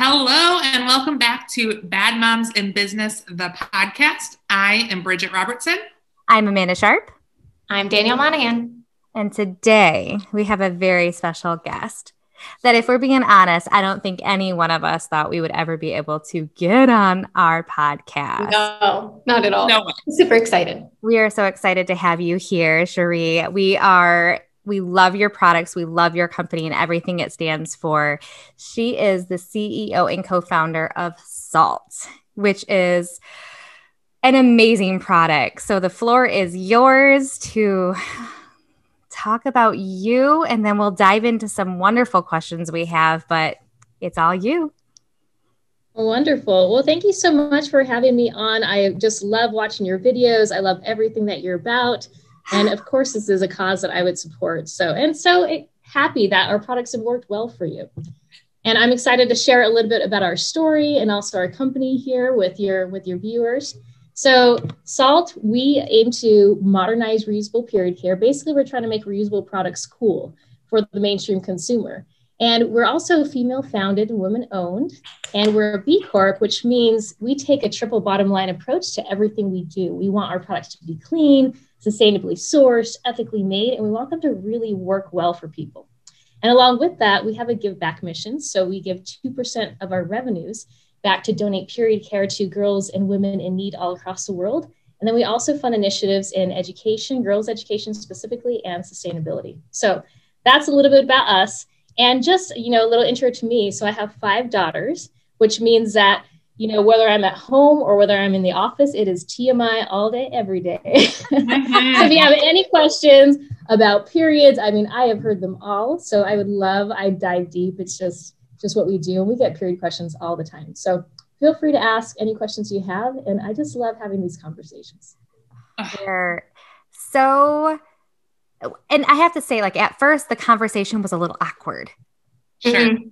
Hello, and welcome back to Bad Moms in Business, the podcast. I am Bridget Robertson. I'm Amanda Sharp. I'm Danielle Monahan. And today we have a very special guest that, if we're being honest, I don't think any one of us thought we would ever be able to get on our podcast. No, not at all. No. Super excited. We are so excited to have you here, Cherie. We are we love your products. We love your company and everything it stands for. She is the CEO and co founder of Saalt, which is an amazing product. So the floor is yours to talk about you, and then we'll dive into some wonderful questions we have, but it's all you. Wonderful. Well, thank you so much for having me on. I just love watching your videos. I love everything that you're about. And of course, this is a cause that I would support. So, and so it, happy that our products have worked well for you. And I'm excited to share a little bit about our story and also our company here with your with your viewers. So, SAALT, we aim to modernize reusable period care. Basically, we're trying to make reusable products cool for the mainstream consumer. And we're also female founded and women owned. And we're a B Corp, which means we take a triple bottom line approach to everything we do. We want our products to be clean, sustainably sourced, ethically made, and we want them to really work well for people. And along with that, we have a give back mission. So we give 2% of our revenues back to donate period care to girls and women in need all across the world. And then we also fund initiatives in education, girls' education specifically, and sustainability. So that's a little bit about us. And just, you know, a little intro to me. So I have five daughters, which means that you know, whether I'm at home or whether I'm in the office, it is TMI all day, every day. Mm-hmm. if you have any questions about periods, I mean, I have heard them all. So I would love, I dive deep. It's just, just what we do. And we get period questions all the time. So feel free to ask any questions you have. And I just love having these conversations. They're so, and I have to say, like, at first, the conversation was a little awkward. Sure. Mm-hmm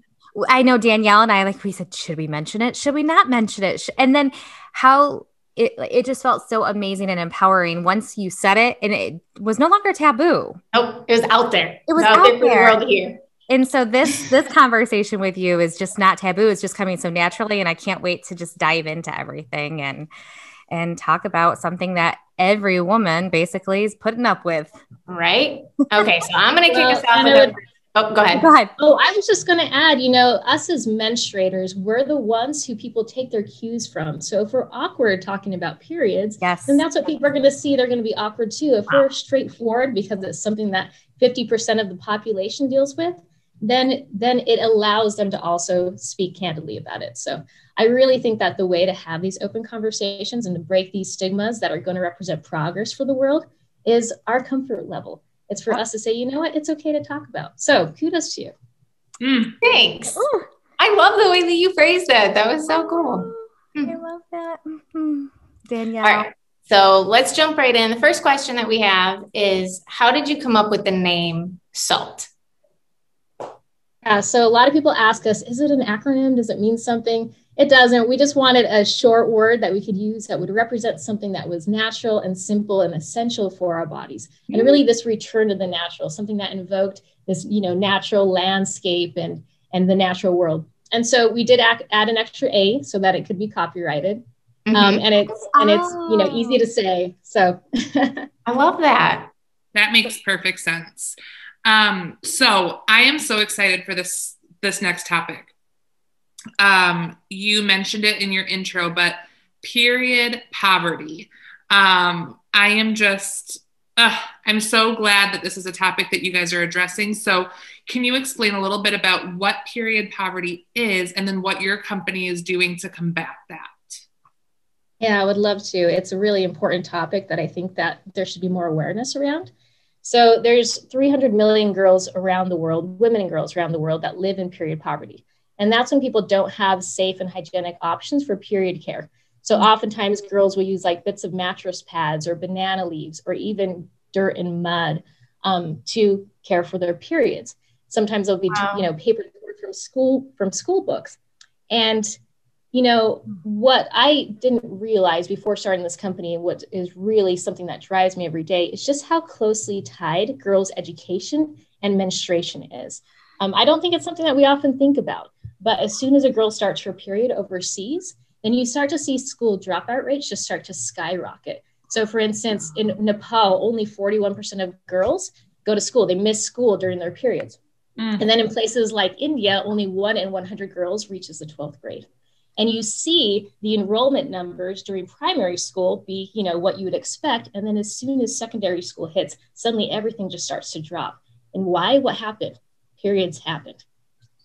I know Danielle and I like we said, should we mention it? Should we not mention it? And then how it it just felt so amazing and empowering once you said it, and it was no longer taboo. Nope, it was out there. It was out, out there the world to hear. And so this this conversation with you is just not taboo. It's just coming so naturally, and I can't wait to just dive into everything and and talk about something that every woman basically is putting up with. Right. Okay, so I'm going to kick us off with Oh, go ahead. Go ahead. Oh, I was just going to add, you know, us as menstruators, we're the ones who people take their cues from. So if we're awkward talking about periods, yes. then that's what people are going to see. They're going to be awkward too. If wow. we're straightforward because it's something that 50% of the population deals with, then then it allows them to also speak candidly about it. So I really think that the way to have these open conversations and to break these stigmas that are going to represent progress for the world is our comfort level it's for us to say, you know what, it's okay to talk about. So kudos to you. Mm. Thanks. Ooh. I love the way that you phrased that. That was so cool. I hmm. love that. Mm-hmm. Danielle. All right. So let's jump right in. The first question that we have is How did you come up with the name SAALT? Yeah, so a lot of people ask us, is it an acronym? Does it mean something? It doesn't. We just wanted a short word that we could use that would represent something that was natural and simple and essential for our bodies. And really this return to the natural, something that invoked this, you know, natural landscape and and the natural world. And so we did add, add an extra A so that it could be copyrighted. Mm-hmm. Um, and it's and it's you know easy to say. So I love that. That makes perfect sense. Um, so I am so excited for this this next topic um, you mentioned it in your intro, but period poverty. Um, I am just, uh, I'm so glad that this is a topic that you guys are addressing. So, can you explain a little bit about what period poverty is and then what your company is doing to combat that? Yeah, I would love to. It's a really important topic that I think that there should be more awareness around. So there's 300 million girls around the world, women and girls around the world that live in period poverty. And that's when people don't have safe and hygienic options for period care. So mm-hmm. oftentimes girls will use like bits of mattress pads or banana leaves or even dirt and mud um, to care for their periods. Sometimes they'll be, wow. you know, paper from school from school books. And you know what I didn't realize before starting this company, what is really something that drives me every day, is just how closely tied girls' education and menstruation is. Um, I don't think it's something that we often think about. But as soon as a girl starts her period overseas, then you start to see school dropout rates just start to skyrocket. So, for instance, in Nepal, only 41% of girls go to school. They miss school during their periods. Mm. And then in places like India, only one in 100 girls reaches the 12th grade. And you see the enrollment numbers during primary school be, you know, what you would expect. And then as soon as secondary school hits, suddenly everything just starts to drop. And why? What happened? Periods happened.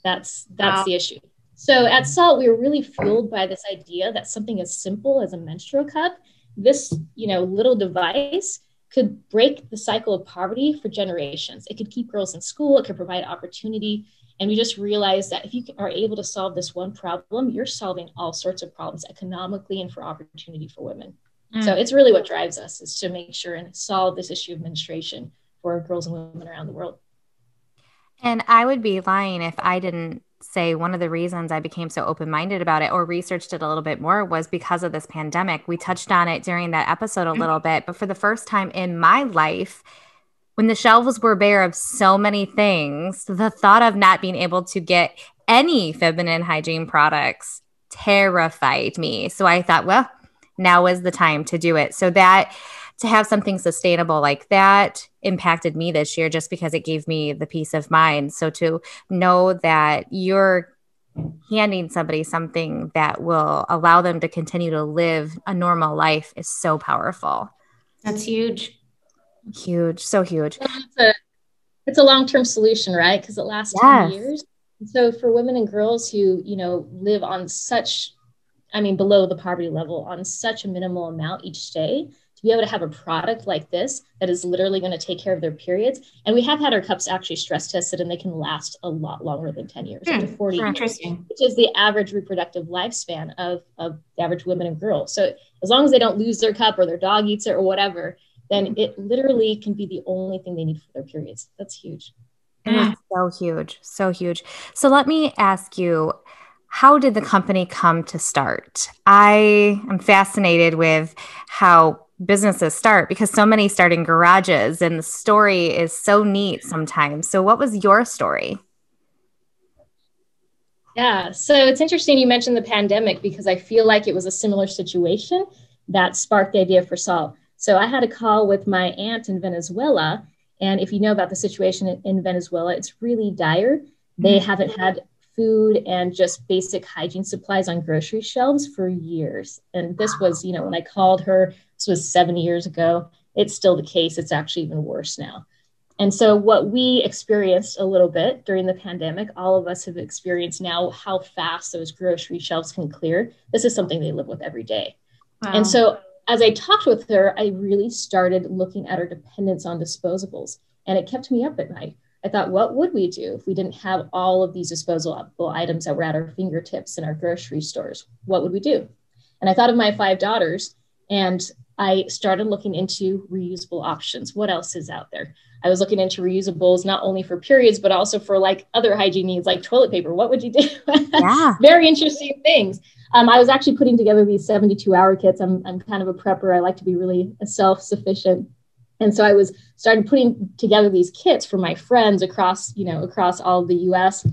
That's that's wow. the issue. So at SAALT, we were really fueled by this idea that something as simple as a menstrual cup, this, you know, little device could break the cycle of poverty for generations. It could keep girls in school, it could provide opportunity. And we just realized that if you are able to solve this one problem, you're solving all sorts of problems economically and for opportunity for women. Mm. So it's really what drives us is to make sure and solve this issue of menstruation for girls and women around the world. And I would be lying if I didn't say one of the reasons I became so open minded about it or researched it a little bit more was because of this pandemic. We touched on it during that episode a mm-hmm. little bit, but for the first time in my life, when the shelves were bare of so many things, the thought of not being able to get any feminine hygiene products terrified me. So I thought, well, now is the time to do it. So that to have something sustainable like that impacted me this year just because it gave me the peace of mind. So to know that you're handing somebody something that will allow them to continue to live a normal life is so powerful. That's huge. Huge, so huge. It's a, it's a long-term solution, right? Because it lasts yes. 10 years. So for women and girls who, you know, live on such I mean, below the poverty level on such a minimal amount each day, to be able to have a product like this that is literally going to take care of their periods. And we have had our cups actually stress tested and they can last a lot longer than 10 years, up to hmm, 40 Interesting. Years, which is the average reproductive lifespan of, of the average women and girls. So as long as they don't lose their cup or their dog eats it or whatever, then it literally can be the only thing they need for their periods. That's huge. Mm. So huge. So huge. So let me ask you, how did the company come to start? I am fascinated with how businesses start because so many start in garages and the story is so neat sometimes. So, what was your story? Yeah, so it's interesting you mentioned the pandemic because I feel like it was a similar situation that sparked the idea for Saalt. So, I had a call with my aunt in Venezuela. And if you know about the situation in Venezuela, it's really dire. They mm-hmm. haven't had food and just basic hygiene supplies on grocery shelves for years. And this was, you know, when I called her, this was seven years ago. It's still the case. It's actually even worse now. And so, what we experienced a little bit during the pandemic, all of us have experienced now how fast those grocery shelves can clear. This is something they live with every day. Wow. And so, as I talked with her, I really started looking at her dependence on disposables, and it kept me up at night. I thought, what would we do if we didn't have all of these disposable items that were at our fingertips in our grocery stores? What would we do? And I thought of my five daughters, and I started looking into reusable options. What else is out there? I was looking into reusables not only for periods, but also for like other hygiene needs, like toilet paper. What would you do? Yeah. Very interesting things. Um, I was actually putting together these 72 hour kits. I'm, I'm kind of a prepper. I like to be really self sufficient. And so I was started putting together these kits for my friends across, you know, across all the US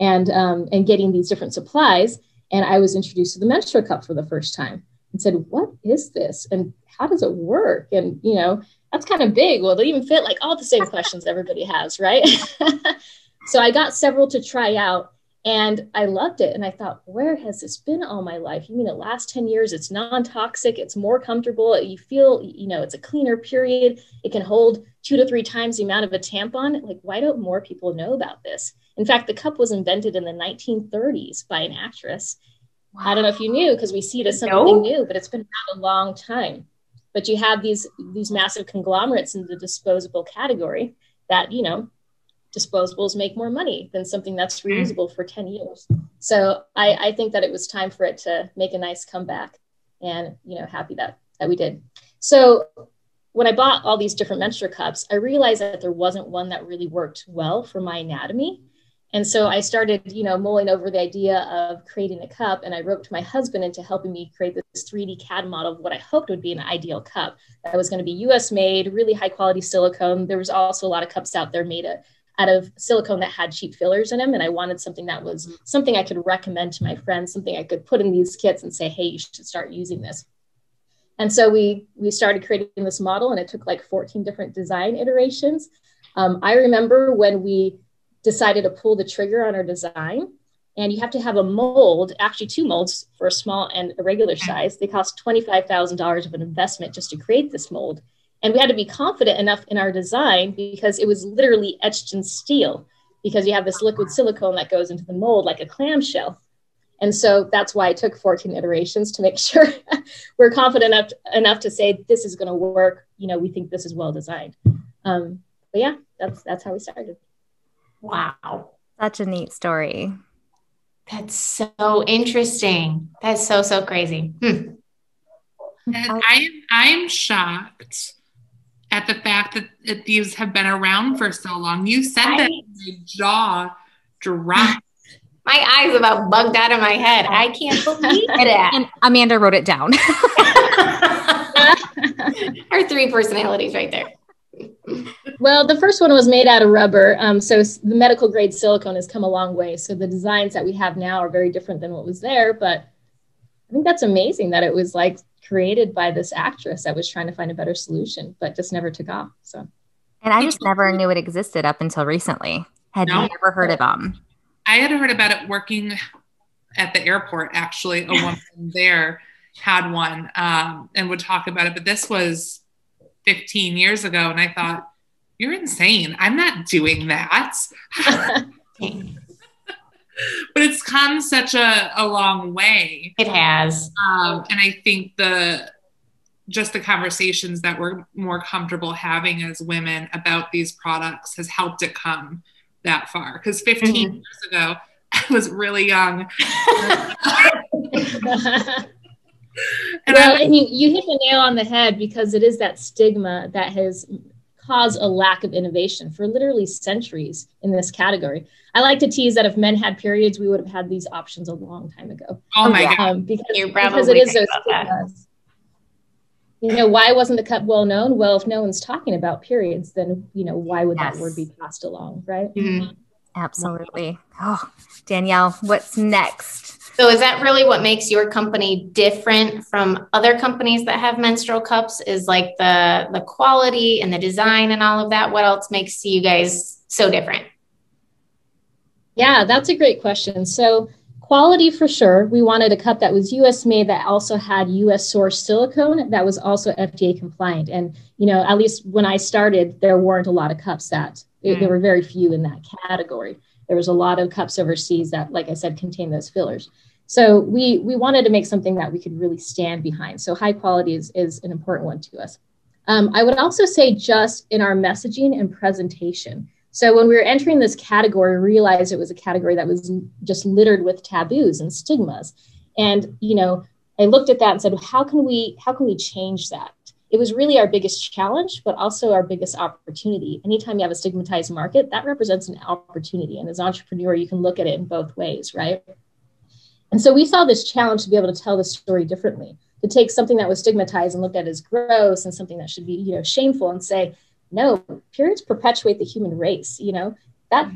and, um, and getting these different supplies. And I was introduced to the menstrual cup for the first time and said, what is this? And how does it work? And, you know, that's kind of big. Well, they even fit like all the same questions everybody has, right? so I got several to try out and I loved it. And I thought, where has this been all my life? You mean the last 10 years? It's non toxic, it's more comfortable. You feel, you know, it's a cleaner period. It can hold two to three times the amount of a tampon. Like, why don't more people know about this? In fact, the cup was invented in the 1930s by an actress. Wow. I don't know if you knew because we see it as something no. new, but it's been around a long time but you have these these massive conglomerates in the disposable category that you know disposables make more money than something that's hmm. reusable for 10 years so I, I think that it was time for it to make a nice comeback and you know happy that that we did so when i bought all these different menstrual cups i realized that there wasn't one that really worked well for my anatomy and so I started, you know, mulling over the idea of creating a cup, and I roped my husband into helping me create this 3D CAD model of what I hoped would be an ideal cup that was going to be U.S. made, really high quality silicone. There was also a lot of cups out there made of out of silicone that had cheap fillers in them. And I wanted something that was something I could recommend to my friends, something I could put in these kits and say, hey, you should start using this. And so we we started creating this model, and it took like 14 different design iterations. Um, I remember when we decided to pull the trigger on our design, and you have to have a mold, actually two molds for a small and a regular size. They cost $25,000 of an investment just to create this mold. And we had to be confident enough in our design because it was literally etched in steel because you have this liquid silicone that goes into the mold like a clamshell. And so that's why it took 14 iterations to make sure we're confident enough, enough to say this is going to work. You know, we think this is well designed. Um, but yeah, that's that's how we started. Wow, such a neat story. That's so interesting. That's so so crazy. Hmm. And I I'm shocked at the fact that, these have been around for so long. You said right. that my jaw dropped. my eyes about bugged out of my head. I can't believe it. And Amanda wrote it down. Our three personalities right there. Well, the first one was made out of rubber. Um, so the medical grade silicone has come a long way. So the designs that we have now are very different than what was there. But I think that's amazing that it was like created by this actress that was trying to find a better solution, but just never took off. So, and I just never knew it existed up until recently. Had no. never heard of them. I had heard about it working at the airport. Actually, a woman there had one um, and would talk about it. But this was 15 years ago, and I thought, "You're insane! I'm not doing that." but it's come such a, a long way. It has. Um, and I think the just the conversations that we're more comfortable having as women about these products has helped it come that far. Because 15 mm-hmm. years ago, I was really young. and well, I, and you, you hit the nail on the head because it is that stigma that has caused a lack of innovation for literally centuries in this category. I like to tease that if men had periods, we would have had these options a long time ago. Oh my um, god! Because, because it is so stigmas. You know, why wasn't the cup well known? Well, if no one's talking about periods, then you know why would yes. that word be passed along, right? Mm-hmm. Absolutely. Oh, Danielle, what's next? So is that really what makes your company different from other companies that have menstrual cups? Is like the the quality and the design and all of that? What else makes you guys so different? Yeah, that's a great question. So quality for sure. We wanted a cup that was US made that also had US source silicone that was also FDA compliant. And you know, at least when I started, there weren't a lot of cups that mm. there were very few in that category. There was a lot of cups overseas that, like I said, contain those fillers. So we we wanted to make something that we could really stand behind. So high quality is, is an important one to us. Um, I would also say just in our messaging and presentation. So when we were entering this category, we realized it was a category that was just littered with taboos and stigmas. And you know, I looked at that and said, how can we how can we change that? It was really our biggest challenge, but also our biggest opportunity. Anytime you have a stigmatized market, that represents an opportunity. And as an entrepreneur, you can look at it in both ways, right? And so we saw this challenge to be able to tell the story differently, to take something that was stigmatized and looked at as gross and something that should be, you know, shameful and say, no, periods perpetuate the human race, you know, that,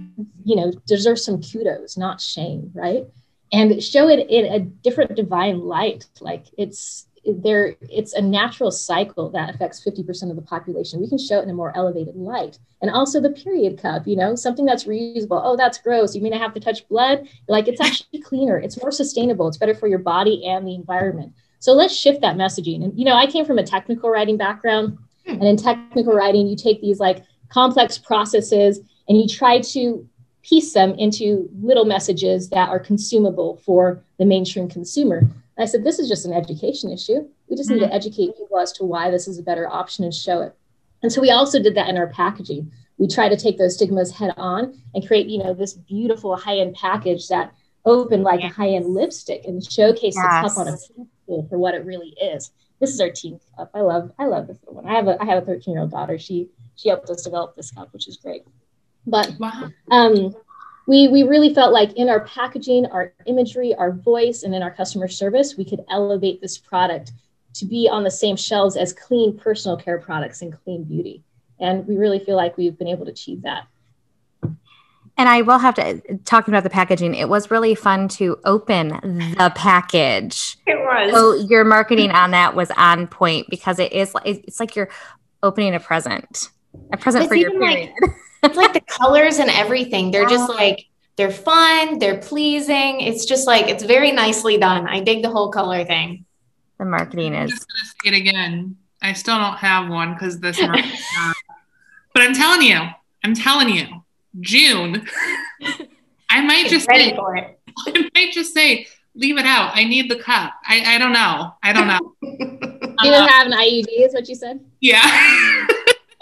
you know, deserves some kudos, not shame, right? And show it in a different divine light. Like it's there it's a natural cycle that affects 50% of the population. We can show it in a more elevated light. And also the period cup you know something that's reusable. Oh that's gross. You mean i have to touch blood. Like it's actually cleaner. It's more sustainable. It's better for your body and the environment. So let's shift that messaging. And you know i came from a technical writing background. And in technical writing you take these like complex processes and you try to piece them into little messages that are consumable for the mainstream consumer I said, this is just an education issue. We just need to mm-hmm. educate people as to why this is a better option and show it. And so we also did that in our packaging. We try to take those stigmas head on and create, you know, this beautiful high-end package that opened like yes. a high-end lipstick and showcase yes. the cup on a pedestal for what it really is. This is our teen cup. I love, I love this one. I have a, I have a 13 year old daughter. She, she helped us develop this cup, which is great. But, wow. um, we, we really felt like in our packaging, our imagery, our voice, and in our customer service, we could elevate this product to be on the same shelves as clean personal care products and clean beauty. And we really feel like we've been able to achieve that. And I will have to talking about the packaging. It was really fun to open the package. It was. So your marketing on that was on point because it is like it's like you're opening a present, a present It's for your even like- period. it's like the colors and everything. They're just like they're fun, they're pleasing. It's just like it's very nicely done. I dig the whole color thing. the marketing is. I'm just gonna say it again. I still don't have one because this month. but I'm telling you, I'm telling you, June. I might Get just ready say, for it. I might just say, leave it out. I need the cup. I, I don't know. I don't know. You Uh, have an IUD, is what you said? yeah.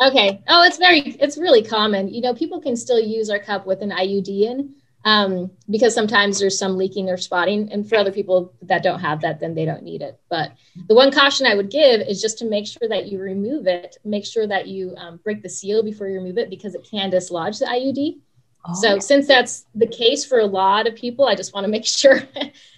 Okay. Oh, it's very, it's really common. You know, people can still use our cup with an IUD in um, because sometimes there's some leaking or spotting. And for other people that don't have that, then they don't need it. But the one caution I would give is just to make sure that you remove it. Make sure that you um, break the seal before you remove it because it can dislodge the IUD. So since that's the case for a lot of people, I just want to make sure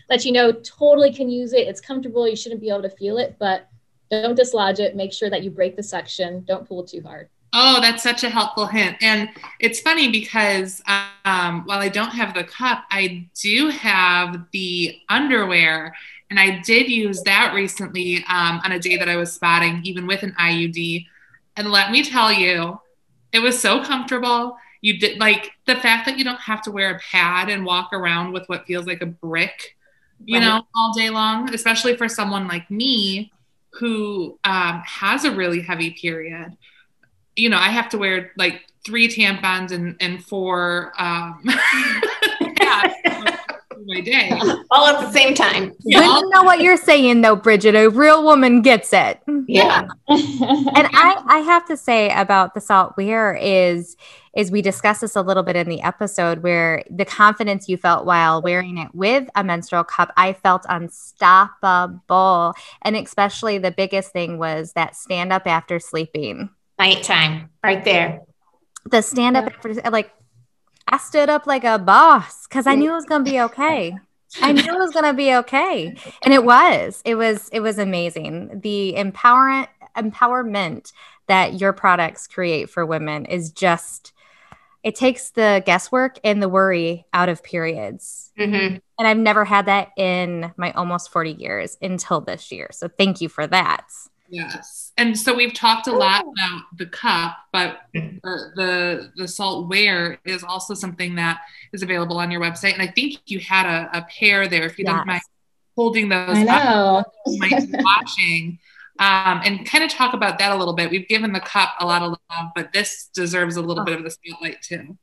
that you know totally can use it. It's comfortable. You shouldn't be able to feel it, but don't dislodge it. Make sure that you break the suction. Don't pull too hard. Oh, that's such a helpful hint. And it's funny because um, while I don't have the cup, I do have the underwear. And I did use that recently um, on a day that I was spotting, even with an IUD. And let me tell you, it was so comfortable. You did like the fact that you don't have to wear a pad and walk around with what feels like a brick, you Right. know, all day long, especially for someone like me who um, has a really heavy period you know, I have to wear like three tampons and, and four um, pads my day. All at the same time. Good Yeah, to know what you're saying, though, Bridget. A real woman gets it. Yeah. And I, I have to say about the Saalt Wear is is we discussed this a little bit in the episode where the confidence you felt while wearing it with a menstrual cup, I felt unstoppable. And especially the biggest thing was that stand up after sleeping. Nighttime. Right there. The stand up after like I stood up like a boss because I knew it was gonna be okay. I knew it was gonna be okay. And it was. It was it was amazing. The empowerment empowerment that your products create for women is just it takes the guesswork and the worry out of periods. hmm And I've never had that in my almost 40 years until this year. So thank you for that. Yes. And so we've talked a lot about the cup, but the, the the Saalt Wear is also something that is available on your website. And I think you had a, a pair there. If you Yes. don't mind holding those I up, know. you might be watching. Um, and kind of talk about that a little bit. We've given the cup a lot of love, but this deserves a little Oh. bit of the spotlight too.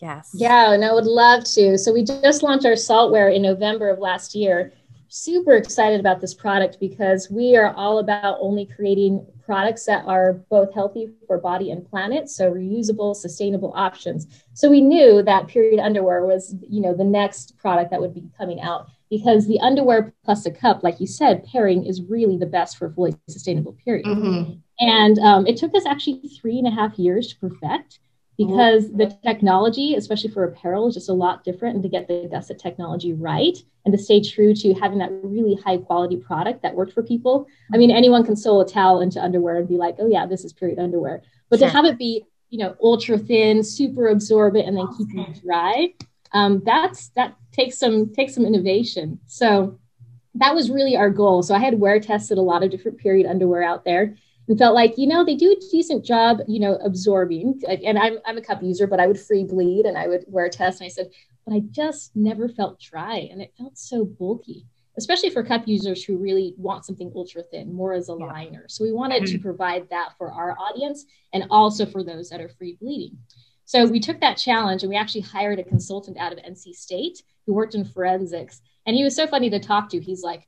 Yes. Yeah, and I would love to. So we just launched our Saalt Wear in November of last year. Super excited about this product because we are all about only creating products that are both healthy for body and planet, so reusable, sustainable options. So we knew that period underwear was, you know, the next product that would be coming out because the underwear plus a cup, like you said, pairing is really the best for a fully sustainable period. hmm And um, it took us actually three and a half years to perfect because the technology, especially for apparel, is just a lot different. And to get the gusset technology right and to stay true to having that really high quality product that worked for people. I mean, anyone can sew a towel into underwear and be like, oh, yeah, this is period underwear. But Sure. to have it be, you know, ultra thin, super absorbent, and then keep you dry, um, that's that takes some takes some innovation. So that was really our goal. So I had wear tested a lot of different period underwear out there and felt like, you know, they do a decent job, you know, absorbing. And I'm, I'm a cup user, but I would free bleed and I would wear a test. And I said, but I just never felt dry and it felt so bulky, especially for cup users who really want something ultra thin, more as a Yeah. liner. So we wanted to mm-hmm. provide that for our audience and also for those that are free bleeding. So we took that challenge and we actually hired a consultant out of NC State who worked in forensics. And he was so funny to talk to. He's like,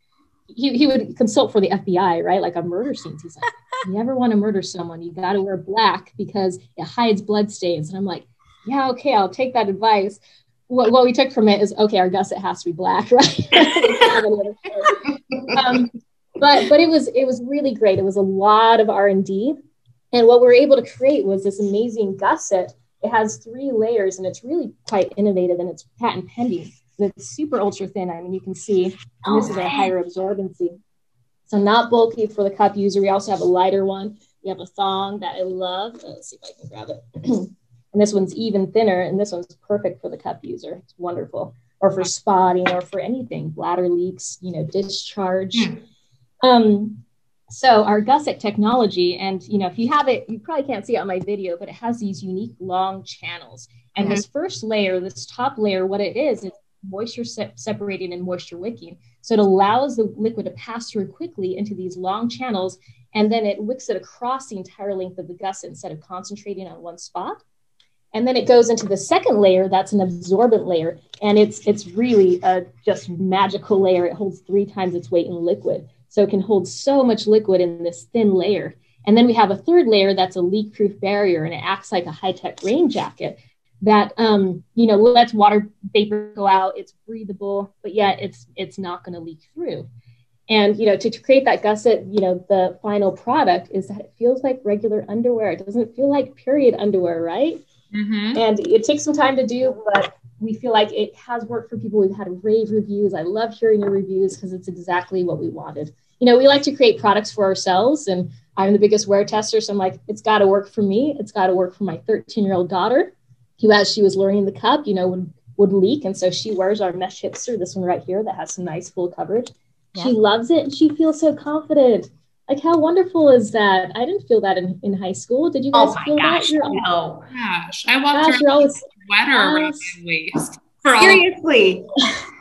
he, he would consult for the FBI, right? Like on murder scenes. He's like, you ever want to murder someone, you got to wear black because it hides blood stains. And I'm like, yeah, okay, I'll take that advice. What, what we took from it is, okay, our gusset has to be black, right? um, but but it was it was really great. It was a lot of R and D, and what we were able to create was this amazing gusset. It has three layers, and it's really quite innovative, and it's patent pending. And it's super ultra thin. I mean, you can see, this is a higher absorbency. So not bulky for the cup user. We also have a lighter one. We have a thong that I love. Uh, Let's see if I can grab it. and this one's even thinner, and this one's perfect for the cup user. It's wonderful, or for spotting, or for anything, bladder leaks, you know, discharge. Mm. Um, so our gusset technology, and you know, if you have it, you probably can't see it on my video, but it has these unique long channels. And mm-hmm. this first layer, this top layer, what it is, is moisture se- separating and moisture wicking. So it allows the liquid to pass through quickly into these long channels, and then it wicks it across the entire length of the gusset instead of concentrating on one spot. And then it goes into the second layer, that's an absorbent layer, and it's it's really a just magical layer. It holds three times its weight in liquid, so it can hold so much liquid in this thin layer. And then we have a third layer that's a leak-proof barrier, and it acts like a high-tech rain jacket that um, you know lets water vapor go out. It's breathable, but yet it's it's not going to leak through. And you know, to, to create that gusset, you know, the final product is that it feels like regular underwear. It doesn't feel like period underwear, right? Mm-hmm. And it takes some time to do, but we feel like it has worked for people. We've had rave reviews. I love hearing your reviews because it's exactly what we wanted. You know, we like to create products for ourselves, and I'm the biggest wear tester, so I'm like, it's got to work for me. It's got to work for my 13 year old daughter who, as she was learning the cup, you know, would, would leak. And so she wears our mesh hipster, this one right here that has some nice full coverage. Yeah. She loves it and she feels so confident. Like, how wonderful is that? I didn't feel that in, in high school. Did you guys oh feel gosh, that? You're, no. Gosh, I walked gosh, around always, sweater around my waist. Seriously.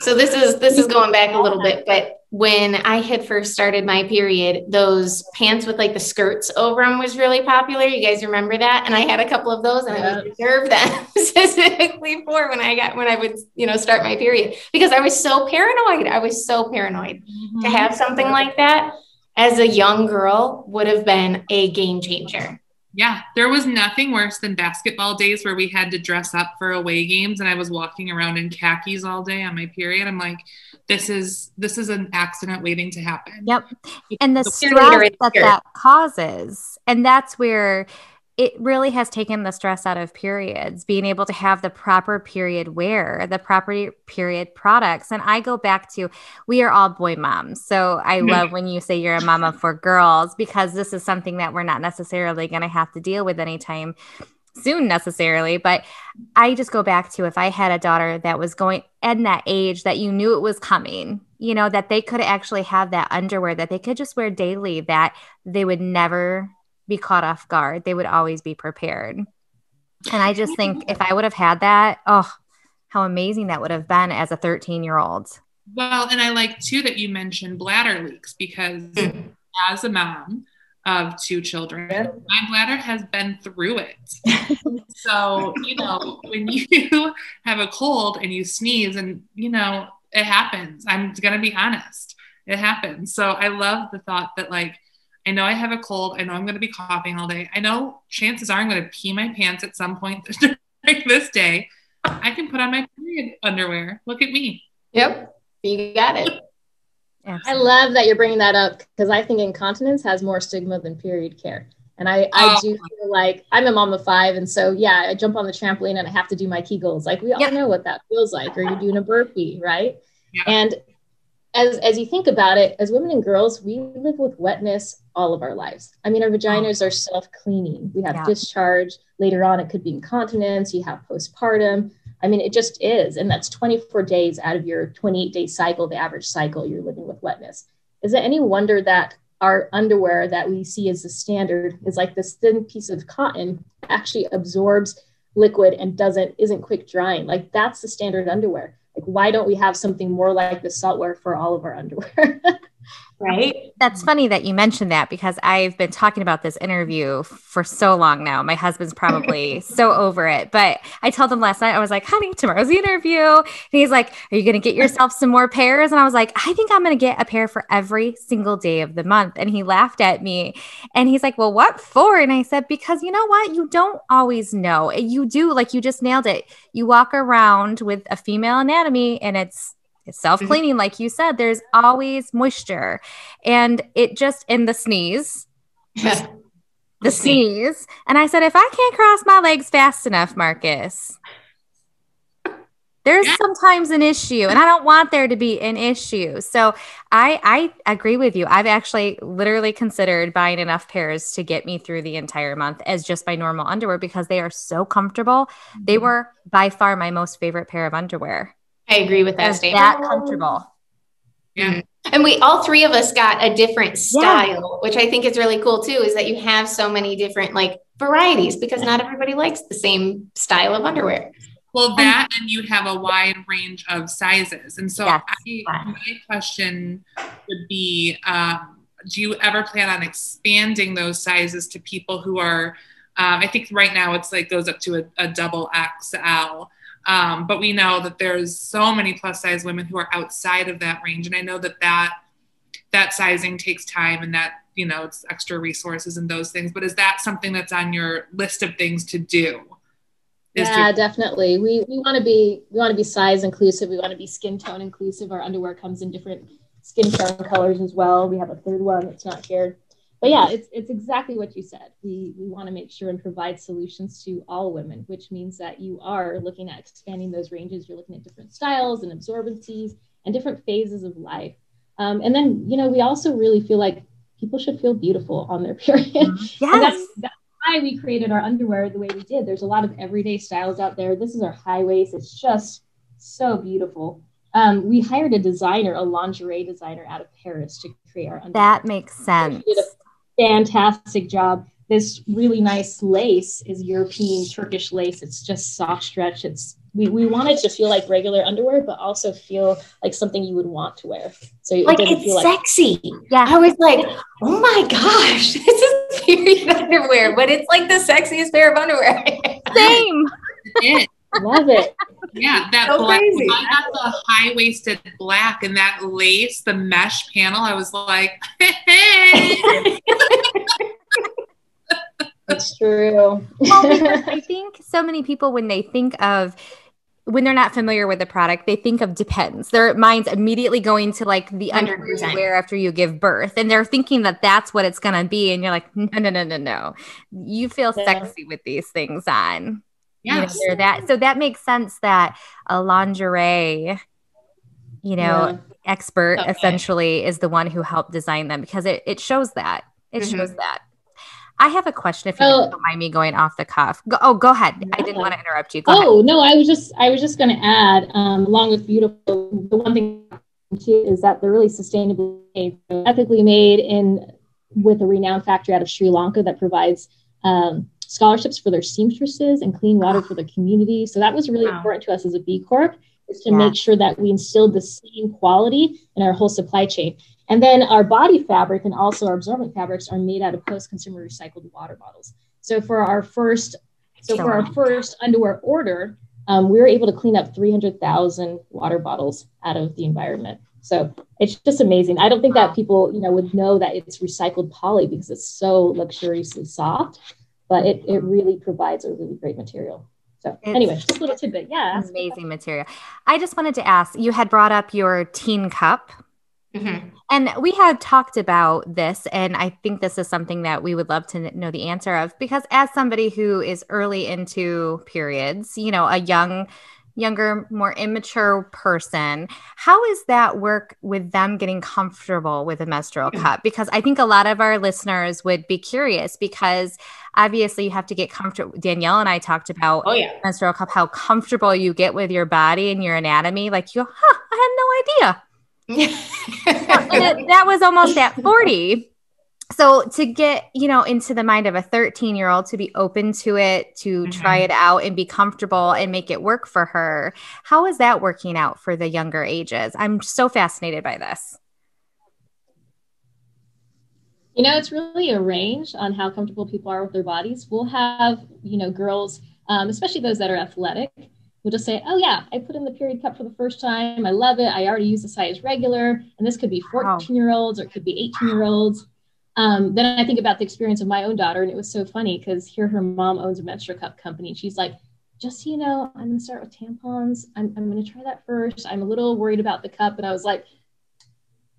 so this is this is going back a little bit, but when I had first started my period, those pants with like the skirts over them was really popular. You guys remember that? And I had a couple of those and I would reserve them specifically for when I got when I would, you know, start my period because I was so paranoid. I was so paranoid mm-hmm. to have something like that as a young girl would have been a game changer. Yeah, there was nothing worse than basketball days where we had to dress up for away games and I was walking around in khakis all day on my period. I'm like, this is this is an accident waiting to happen. Yep. And the, stress that that causes. And that's where it really has taken the stress out of periods, being able to have the proper period wear, the proper period products. And I go back to we are all boy moms. So I mm-hmm. love when you say you're a mama for girls because this is something that we're not necessarily going to have to deal with anytime soon necessarily. But I just go back to if I had a daughter that was going in that age that you knew it was coming, you know, that they could actually have that underwear that they could just wear daily, that they would never be caught off guard. They would always be prepared. And I just think if I would have had that, oh, how amazing that would have been as a 13 year old. Well, and I like too that you mentioned bladder leaks because mm. as a mom of two children, my bladder has been through it. so, you know, when you have a cold and you sneeze and, you know, it happens. I'm going to be honest. It happens. So I love the thought that like I know I have a cold. I know I'm going to be coughing all day. I know chances are I'm going to pee my pants at some point during this day. I can put on my period underwear. Look at me. Yep. You got it. I love that you're bringing that up because I think incontinence has more stigma than period care. And I, I oh. do feel like I'm a mom of five. And so, yeah, I jump on the trampoline and I have to do my Kegels. Like, we all yeah. know what that feels like, or you're doing a burpee, right? Yeah. And as, as you think about it, as women and girls, we live with wetness all of our lives. I mean, our vaginas are self cleaning. We have yeah. discharge. Later on, it could be incontinence. You have postpartum. I mean, it just is. And that's 24 days out of your 28 day cycle, the average cycle, you're living with wetness. Is it any wonder that our underwear that we see as the standard is like this thin piece of cotton actually absorbs liquid and doesn't isn't quick drying like that's the standard underwear like why don't we have something more like the Saalt Wear for all of our underwear right? That's funny that you mentioned that because I've been talking about this interview for so long now. My husband's probably so over it. But I told him last night, I was like, honey, tomorrow's the interview. And he's like, Are you going to get yourself some more pairs? And I was like, I think I'm going to get a pair for every single day of the month. And he laughed at me and he's like, Well, what for? And I said, Because you know what? You don't always know. You do, like, you just nailed it. You walk around with a female anatomy and it's self cleaning, mm-hmm. like you said, there's always moisture. And it just in the sneeze, the, the sneeze. And I said, if I can't cross my legs fast enough, Marcus, there's sometimes an issue and i don't want there to be an issue. So i i agree with you. I've actually literally considered buying enough pairs to get me through the entire month as just my normal underwear because they are so comfortable. They were by far my most favorite pair of underwear I agree with that They're statement. that comfortable Yeah. And we all three of us got a different style, which I think is really cool too, is that you have so many different like varieties because not everybody likes the same style of underwear. Well, that and you have a wide range of sizes. And so Yes. I, my question would be um, do you ever plan on expanding those sizes to people who are, um, I think right now it's like goes up to a, a double XL. Um, but we know that there's so many plus size women who are outside of that range. And I know that that, that sizing takes time and that, you know, it's extra resources and those things. But is that something that's on your list of things to do? To- Yeah, definitely. We we want to be we want to be size inclusive. We want to be skin tone inclusive. Our underwear comes in different skin tone colors as well. We have a third one that's not here. But yeah, it's it's exactly what you said. We we want to make sure and provide solutions to all women, which means that you are looking at expanding those ranges. You're looking at different styles and absorbencies and different phases of life. Um, and then you know we also really feel like people should feel beautiful on their period. Yes that's, that's why we created our underwear the way we did. There's a lot of everyday styles out there. This is our high waist. It's just so beautiful. Um, we hired a designer, a lingerie designer out of Paris to create our underwear. that makes sense She did a fantastic job. This really nice lace is European Turkish lace. It's just soft stretch. It's we, we want it to feel like regular underwear, but also feel like something you would want to wear. So it Like doesn't it's feel like sexy. yeah I was like, oh my gosh, this is period underwear, but it's like the sexiest pair of underwear. same it. Love it. Yeah, that So black. crazy. I got the high waisted black and that lace, the mesh panel. I was like, It's true. well, I think so many people, when they think of, when they're not familiar with the product, they think of depends. Their mind's immediately going to like the underwear you wear after you give birth, and they're thinking that that's what it's gonna be. And you're like, no, no, no, no, no. You feel Yeah. sexy with these things on. You know, that. So that makes sense that a lingerie, you know, Yeah. expert Okay. essentially is the one who helped design them because it, it shows that. It Mhm. shows that. I have a question if you Oh. don't mind me going off the cuff. Go, oh, go ahead. I didn't want to interrupt you. Go ahead. Oh no, I was just I was just going to add, um, along with beautiful, the one thing too is that they're really sustainably made, ethically made in with a renowned factory out of Sri Lanka that provides um, scholarships for their seamstresses and clean water for their community. So that was really Wow. important to us as a B Corp is to Yeah. make sure that we instilled the same quality in our whole supply chain. And then our body fabric and also our absorbent fabrics are made out of post-consumer recycled water bottles. So for our first, so for our first underwear order, um, we were able to clean up 300,000 water bottles out of the environment. So it's just amazing. I don't think that people, you know, would know that it's recycled poly because it's so luxuriously soft, but it, it really provides a really great material. So It's- anyway, just a little tidbit. Yeah. Amazing material. I just wanted to ask you had brought up your teen cup. Mhm. And we had talked about this, and I think this is something that we would love to know the answer of because as somebody who is early into periods, you know, a young, younger, more immature person, how is that work with them getting comfortable with a menstrual hmm. cup? Because I think a lot of our listeners would be curious because obviously you have to get comfortable. Danielle and I talked about Oh yeah. menstrual cup, how comfortable you get with your body and your anatomy. Like you go, huh, I had no idea that was almost at 40 so to get you know into the mind of a 13 year old to be open to it to try it out and be comfortable and make it work for her how is that working out for the younger ages i'm so fascinated by this You know, it's really a range on how comfortable people are with their bodies. We'll have, you know, girls, um, especially those that are athletic, will just say, Oh, yeah, I put in the period cup for the first time. I love it. I already use the size regular. And this could be 14 year olds or it could be 18 year olds. Um, then I think about the experience of my own daughter, and it was so funny because here her mom owns a menstrual cup company. She's like, just so you know, I'm going to start with tampons. I'm, I'm going to try that first. I'm a little worried about the cup. And I was like,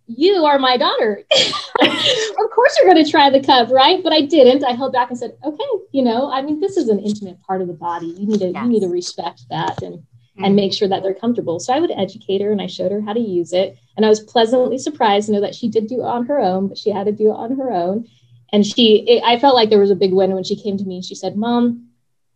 you are my daughter. of course you're going to try the cup, right? But I didn't. I held back and said, okay, you know, I mean, this is an intimate part of the body. You need to, Yes. you need to respect that. And, and make sure that they're comfortable. So I would educate her and I showed her how to use it. And I was pleasantly surprised to know that she did do it on her own, but she had to do it on her own. And she, it, I felt like there was a big win when she came to me and she said, Mom,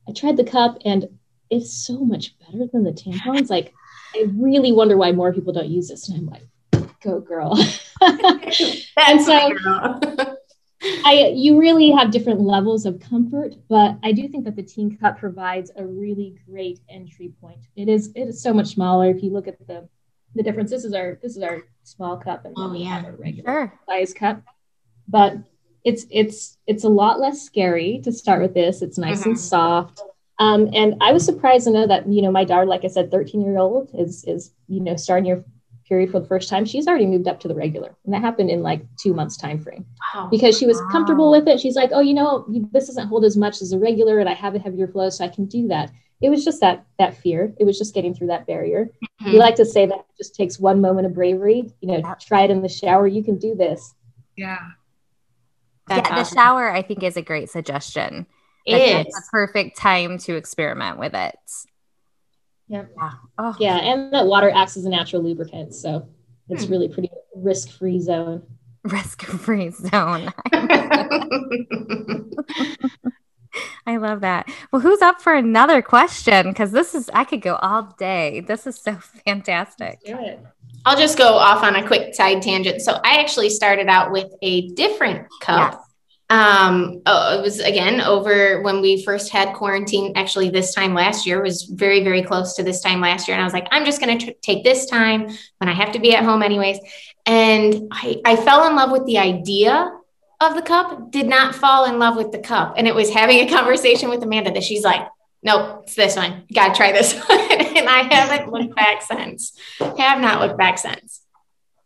I tried the cup and it's so much better than the tampons. Like, I really wonder why more people don't use this. And I'm like, go girl. and so I you really have different levels of comfort, but I do think that the teen cup provides a really great entry point. It is it is so much smaller. If you look at the the difference, this is our this is our small cup and oh, yeah. our regular sure. size cup. But it's it's it's a lot less scary to start with this. It's nice mm-hmm. and soft. Um, and I was surprised to know that you know my daughter, like I said, 13 year old is is you know starting your period for the first time, she's already moved up to the regular. And that happened in like two months time frame wow. because she was wow. comfortable with it. She's like, oh, you know, this doesn't hold as much as a regular and I have a heavier flow, so I can do that. It was just that that fear. It was just getting through that barrier. Mm-hmm. We like to say that it just takes one moment of bravery. You know, try it in the shower. You can do this. Yeah. That's yeah, awesome. the shower I think is a great suggestion. It is a perfect time to experiment with it. Yeah. Oh. Yeah. And that water acts as a natural lubricant. So it's hmm. really pretty risk free zone. Risk free zone. I love that. Well, who's up for another question? Because this is, I could go all day. This is so fantastic. I'll just go off on a quick side tangent. So I actually started out with a different cup. Yes um oh, it was again over when we first had quarantine actually this time last year was very very close to this time last year. And i was like i'm just going to take this time when i have to be at home anyways. And I, I fell in love with the idea of the cup did not fall in love with the cup. And it was having a conversation with amanda that she's like nope it's this one. You gotta try this one. And i haven't looked back since. Have not looked back since.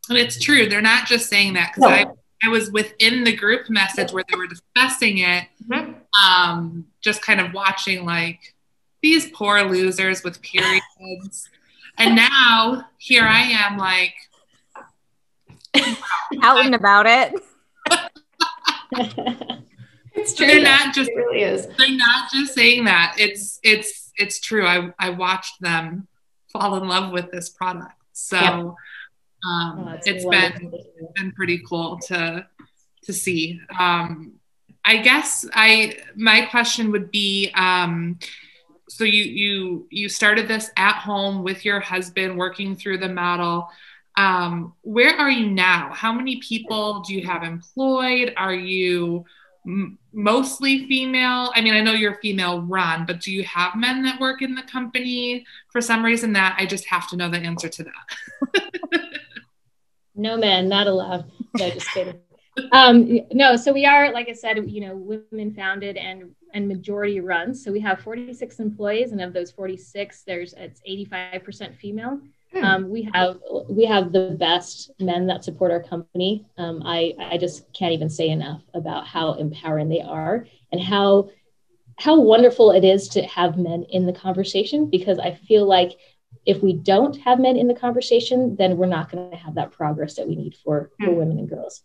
And it's true. They're not just saying that because no. I I was within the group message where they were discussing it, mm-hmm. um, just kind of watching like these poor losers with periods. and now here I am, like out and about it. it's true. They're not just it really is. They're not just saying that. It's it's it's true. I I watched them fall in love with this product. So. Yep um, oh, it's been been pretty cool to to see. Um, I guess I my question would be um, so you you you started this at home with your husband working through the model. Um, where are you now? How many people do you have employed? Are you m- mostly female? I mean, I know you're female run, but do you have men that work in the company for some reason that I just have to know the answer to that? no men, not allowed. No, just kidding. um, no, so we are, like I said, you know, women founded and and majority run. So we have 46 employees, and of those 46, there's it's 85% female. Hmm. Um, we have we have the best men that support our company. Um, I I just can't even say enough about how empowering they are and how how wonderful it is to have men in the conversation because I feel like if we don't have men in the conversation, then we're not going to have that progress that we need for, for hmm. women and girls.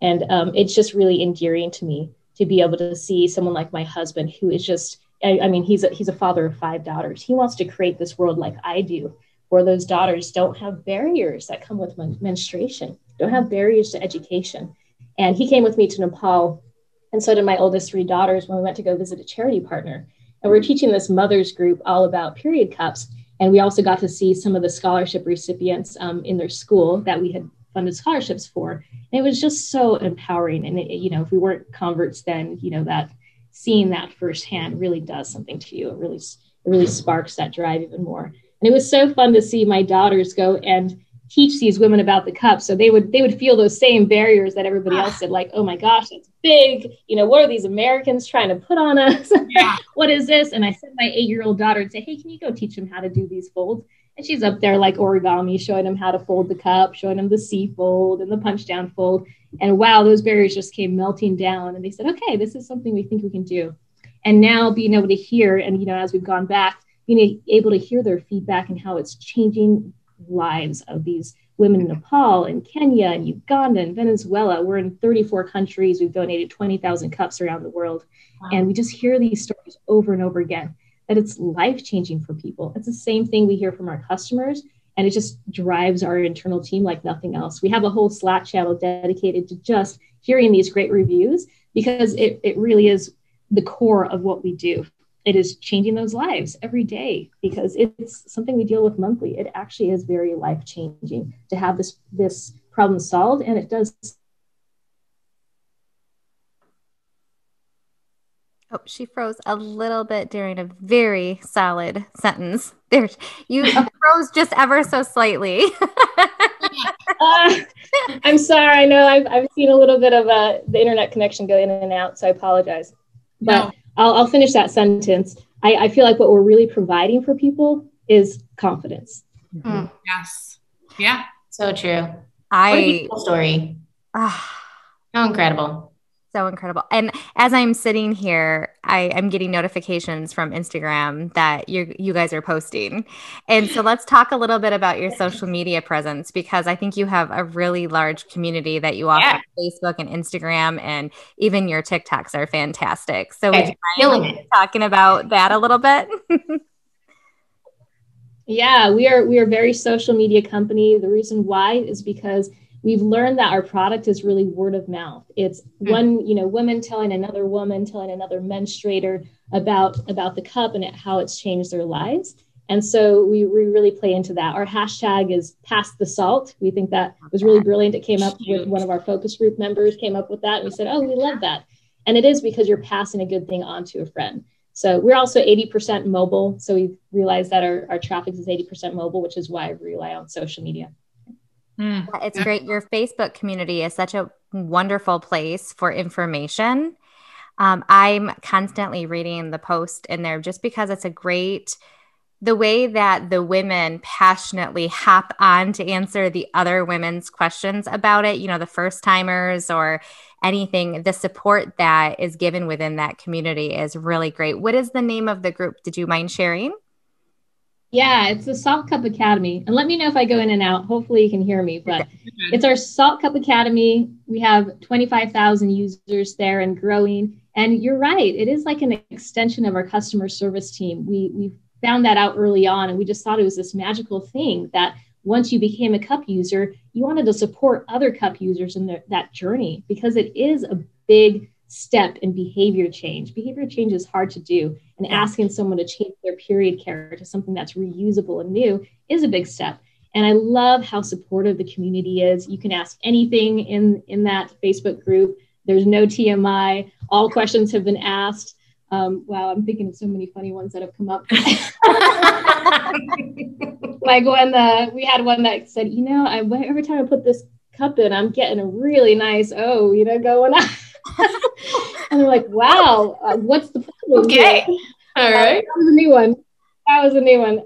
And um, it's just really endearing to me to be able to see someone like my husband, who is just, I, I mean, he's a, he's a father of five daughters. He wants to create this world like I do, where those daughters don't have barriers that come with men- menstruation, don't have barriers to education. And he came with me to Nepal, and so did my oldest three daughters when we went to go visit a charity partner. And we we're teaching this mothers group all about period cups. And we also got to see some of the scholarship recipients um, in their school that we had funded scholarships for. And it was just so empowering. And, it, you know, if we weren't converts then, you know, that seeing that firsthand really does something to you. It really, it really sparks that drive even more. And it was so fun to see my daughters go and teach these women about the cup. So they would they would feel those same barriers that everybody else ah. did like oh my gosh it's big. You know what are these americans trying to put on us? Yeah. what is this? And i sent my eight year old daughter and say hey can you go teach them how to do these folds? And she's up there like origami showing them how to fold the cup showing them the c fold and the punch down fold. And wow those barriers just came melting down. And they said okay this is something we think we can do. And now being able to hear and you know as we've gone back being able to hear their feedback and how it's changing lives of these women in Nepal and Kenya and Uganda and Venezuela. We're in 34 countries. We've donated 20,000 cups around the world. Wow. And we just hear these stories over and over again. that it's life changing for people. It's the same thing we hear from our customers, and it just drives our internal team like nothing else. We have a whole Slack channel dedicated to just hearing these great reviews because it, it really is the core of what we do. It is changing those lives every day because it's something we deal with monthly. It actually is very life changing to have this this problem solved, and it does Oh, she froze a little bit during a very solid sentence. There, you froze just ever so slightly. uh, I'm sorry. I know I've, I've seen a little bit of uh, the internet connection go in and out, so I apologize. But no. I'll, I'll finish that sentence. I, I feel like what we're really providing for people is confidence. Mm. Yes. Yeah. So true. I story. Uh, How incredible so incredible. And as I'm sitting here, I, am getting notifications from Instagram that you you guys are posting. And so let's talk a little bit about your social media presence because I think you have a really large community that you offer yeah. Facebook and Instagram, and even your TikToks are fantastic. So okay. would you mind talking about that a little bit? yeah, we are we are a very social media company. The reason why is because we've learned that our product is really word of mouth. It's mm-hmm. one you know women telling another woman telling another menstruator about about the cup and how it's changed their lives. And so we, we really play into that. Our hashtag is pass the Saalt. We think that was really brilliant. It came up with one of our focus group members came up with that and we said oh we love that. And it is because you're passing a good thing on to a friend. So we're also 80% mobile. So we've realized that our, our traffic is 80% mobile which is why we rely on social media Mm. It's great. Your Facebook community is such a wonderful place for information. Um, I'm constantly reading the post in there just because it's a great the way that the women passionately hop on to answer the other women's questions about it, you know, the first timers or anything, the support that is given within that community is really great. What is the name of the group? Did you mind sharing? Yeah, it's the Saalt Cup Academy. And let me know if I go in and out. Hopefully you can hear me, but it's our Saalt Cup Academy. We have 25,000 users there and growing. And you're right, it is like an extension of our customer service team. We we found that out early on and we just thought it was this magical thing that once you became a cup user, you wanted to support other cup users in their, that journey because it is a big step in behavior change. Behavior change is hard to do, and asking someone to change their period care to something that's reusable and new is a big step. And I love how supportive the community is. You can ask anything in in that Facebook group. There's no TMI. All questions have been asked. Um, wow, I'm thinking of so many funny ones that have come up. like when the we had one that said, you know, I every time I put this cup in, I'm getting a really nice oh, you know, going on. And they're like, wow, uh, what's the problem? Okay. All right. that was a new one. That was a new one.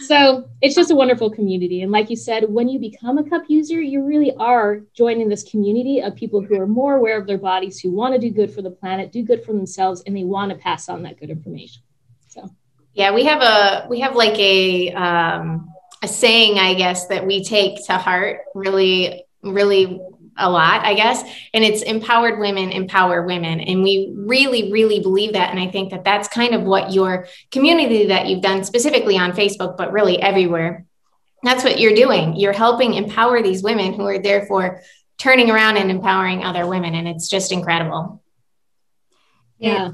So it's just a wonderful community. And like you said, when you become a cup user, you really are joining this community of people who are more aware of their bodies, who want to do good for the planet, do good for themselves, and they want to pass on that good information. So yeah, we have a we have like a um a saying, I guess, that we take to heart really, really a lot, I guess. And it's empowered women empower women. And we really, really believe that. And I think that that's kind of what your community that you've done specifically on Facebook, but really everywhere. That's what you're doing. You're helping empower these women who are therefore turning around and empowering other women. And it's just incredible. Yeah.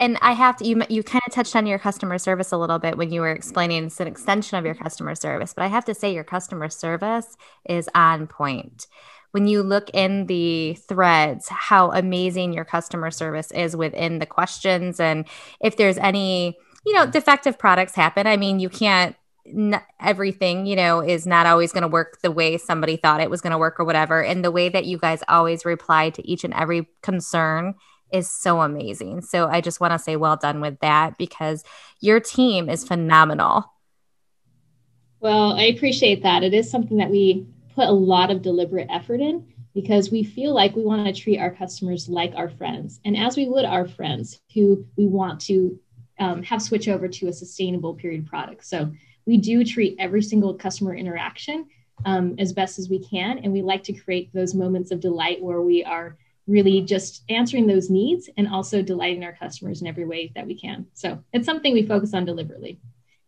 And I have to, you, you kind of touched on your customer service a little bit when you were explaining it's an extension of your customer service, but I have to say your customer service is on point when you look in the threads how amazing your customer service is within the questions. And if there's any you know defective products happen i mean you can't everything you know is not always going to work the way somebody thought it was going to work or whatever. And the way that you guys always reply to each and every concern is so amazing. So i just want to say well done with that because your team is phenomenal. Well i appreciate that. It is something that we put a lot of deliberate effort in because we feel like we want to treat our customers like our friends and as we would our friends who we want to um, have switch over to a sustainable period product so we do treat every single customer interaction um, as best as we can and we like to create those moments of delight where we are really just answering those needs and also delighting our customers in every way that we can. So it's something we focus on deliberately.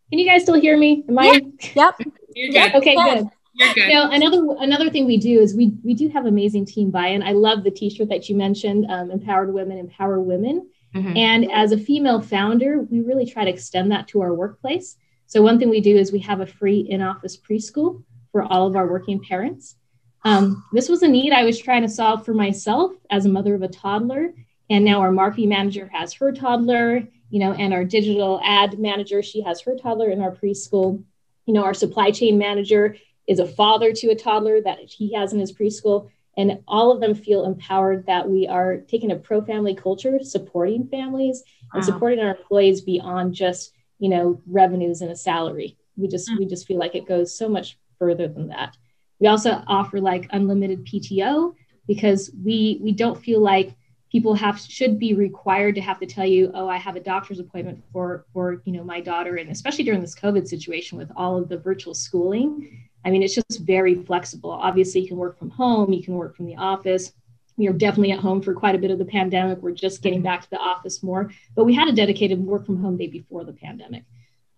Can you guys still hear me? Am I? Yep. You're good. Okay, good. You're good. You know, another another thing we do is we we do have amazing team buy-in. I love the T-shirt that you mentioned, um, "Empowered Women Empower Women." Mm-hmm. And as a female founder, we really try to extend that to our workplace. So one thing we do is we have a free in-office preschool for all of our working parents. Um, this was a need I was trying to solve for myself as a mother of a toddler, and now our marketing manager has her toddler, you know, and our digital ad manager she has her toddler in our preschool. You know, our supply chain manager is a father to a toddler that he has in his preschool. And all of them feel empowered that we are taking a pro family culture, supporting families and supporting our employees beyond just, you know, revenues and a salary. We just, mm-hmm. we just feel like it goes so much further than that. We also offer like unlimited PTO because we we don't feel like people have should be required to have to tell you oh i have a doctor's appointment for for you know my daughter and especially during this covid situation with all of the virtual schooling I mean, it's just very flexible. Obviously, you can work from home, you can work from the office. We are definitely at home for quite a bit of the pandemic. We're just getting back to the office more, but we had a dedicated work from home day before the pandemic.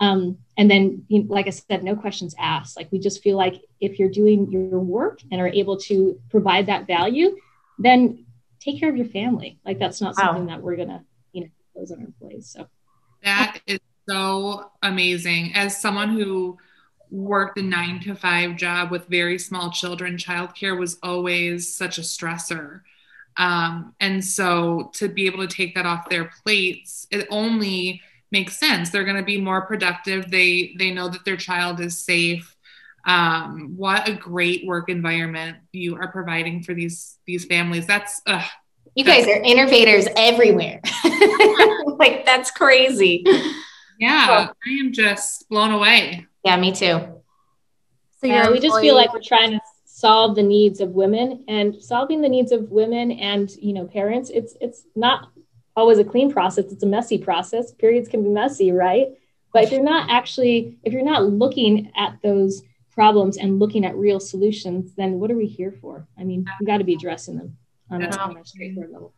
Um, and then, you know, like I said, no questions asked. Like we just feel like if you're doing your work and are able to provide that value, then take care of your family. Like that's not something that we're gonna, you know, close on our employees. So that is so amazing. As someone who worked a nine to five job with very small children, childcare was always such a stressor. Um, and so to be able to take that off their plates, it only makes sense. They're going to be more productive. They they know that their child is safe. Um, what a great work environment you are providing for these these families. That's uh, you guys are innovators everywhere. like that's crazy. Yeah, I am just blown away. Yeah, me too. So yeah, we just feel like we're trying to solve the needs of women and solving the needs of women and you know parents. It's it's not always a clean process. It's a messy process. Periods can be messy, right? But if you're not actually if you're not looking at those problems and looking at real solutions, then what are we here for? I mean, we've got to be addressing them on, a, on a straightforward level.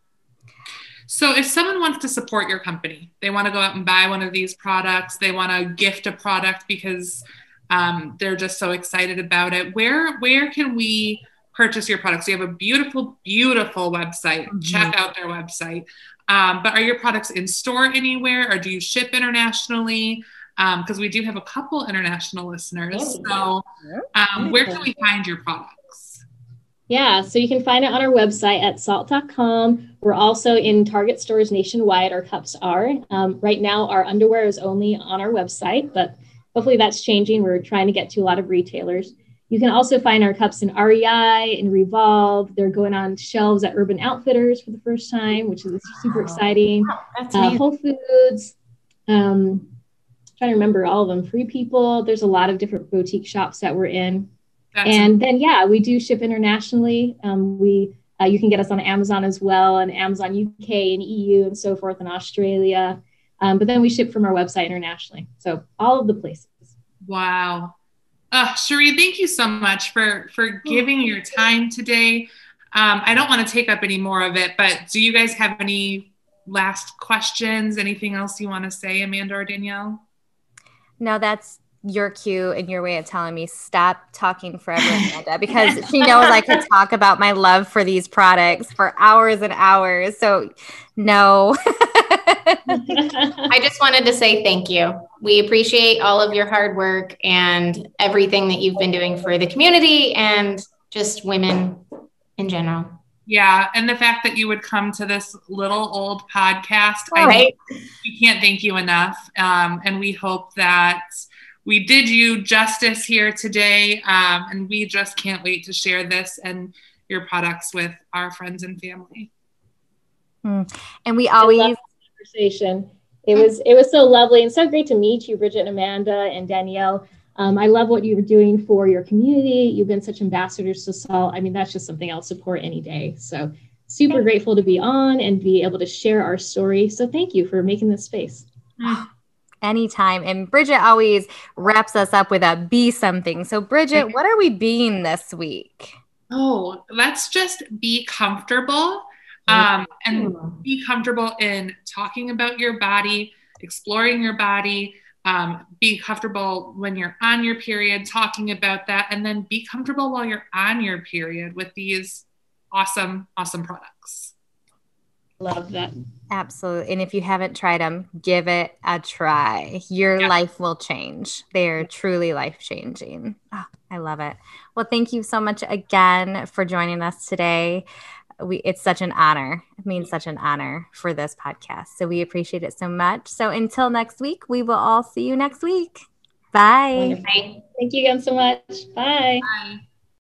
So, if someone wants to support your company, they want to go out and buy one of these products, they want to gift a product because um, they're just so excited about it. Where where can we purchase your products? You have a beautiful, beautiful website. Mm-hmm. Check out their website. Um, but are your products in store anywhere, or do you ship internationally? Because um, we do have a couple international listeners. So, um, where can we find your products? Yeah, so you can find it on our website at saalt.com. We're also in Target stores nationwide. Our cups are. Um, right now, our underwear is only on our website, but hopefully that's changing. We're trying to get to a lot of retailers. You can also find our cups in REI and Revolve. They're going on shelves at Urban Outfitters for the first time, which is super exciting. uh, Whole Foods. Um, trying to remember all of them. Free People. There's a lot of different boutique shops that we're in. That's and then yeah, we do ship internationally. Um, we uh, you can get us on Amazon as well, and Amazon UK and EU and so forth, and Australia. Um, but then we ship from our website internationally, so all of the places. Wow, uh, Cherie, thank you so much for for giving your time today. Um, I don't want to take up any more of it, but do you guys have any last questions? Anything else you want to say, Amanda or Danielle? No, that's your cue and your way of telling me stop talking forever, Amanda, because she knows I could talk about my love for these products for hours and hours. So, no. I just wanted to say thank you. We appreciate all of your hard work and everything that you've been doing for the community and just women in general. Yeah, and the fact that you would come to this little old podcast, all I right. we can't thank you enough. Um, and we hope that we did you justice here today, um, and we just can't wait to share this and your products with our friends and family. Mm. And we always conversation. It was it was so lovely and so great to meet you, Bridget and Amanda and Danielle. Um, I love what you're doing for your community. You've been such ambassadors to SAALT. I mean, that's just something I'll support any day. So super grateful to be on and be able to share our story. So thank you for making this space. Anytime. And Bridget always wraps us up with a be something. So, Bridget, what are we being this week? Oh, let's just be comfortable. um, and be comfortable in talking about your body, exploring your body. Um, be comfortable when you're on your period, talking about that, and then be comfortable while you're on your period with these awesome, awesome products. Love that. Absolutely. And if you haven't tried them, give it a try. Your yeah. life will change. They're truly life changing. Oh, ah, I love it. Well, thank you so much again for joining us today. We, it's such an honor. It means such an honor for this podcast. So we appreciate it so much. So until next week, we will all see you next week. Bye. Bye. Thank you again so much. Bye. Bye.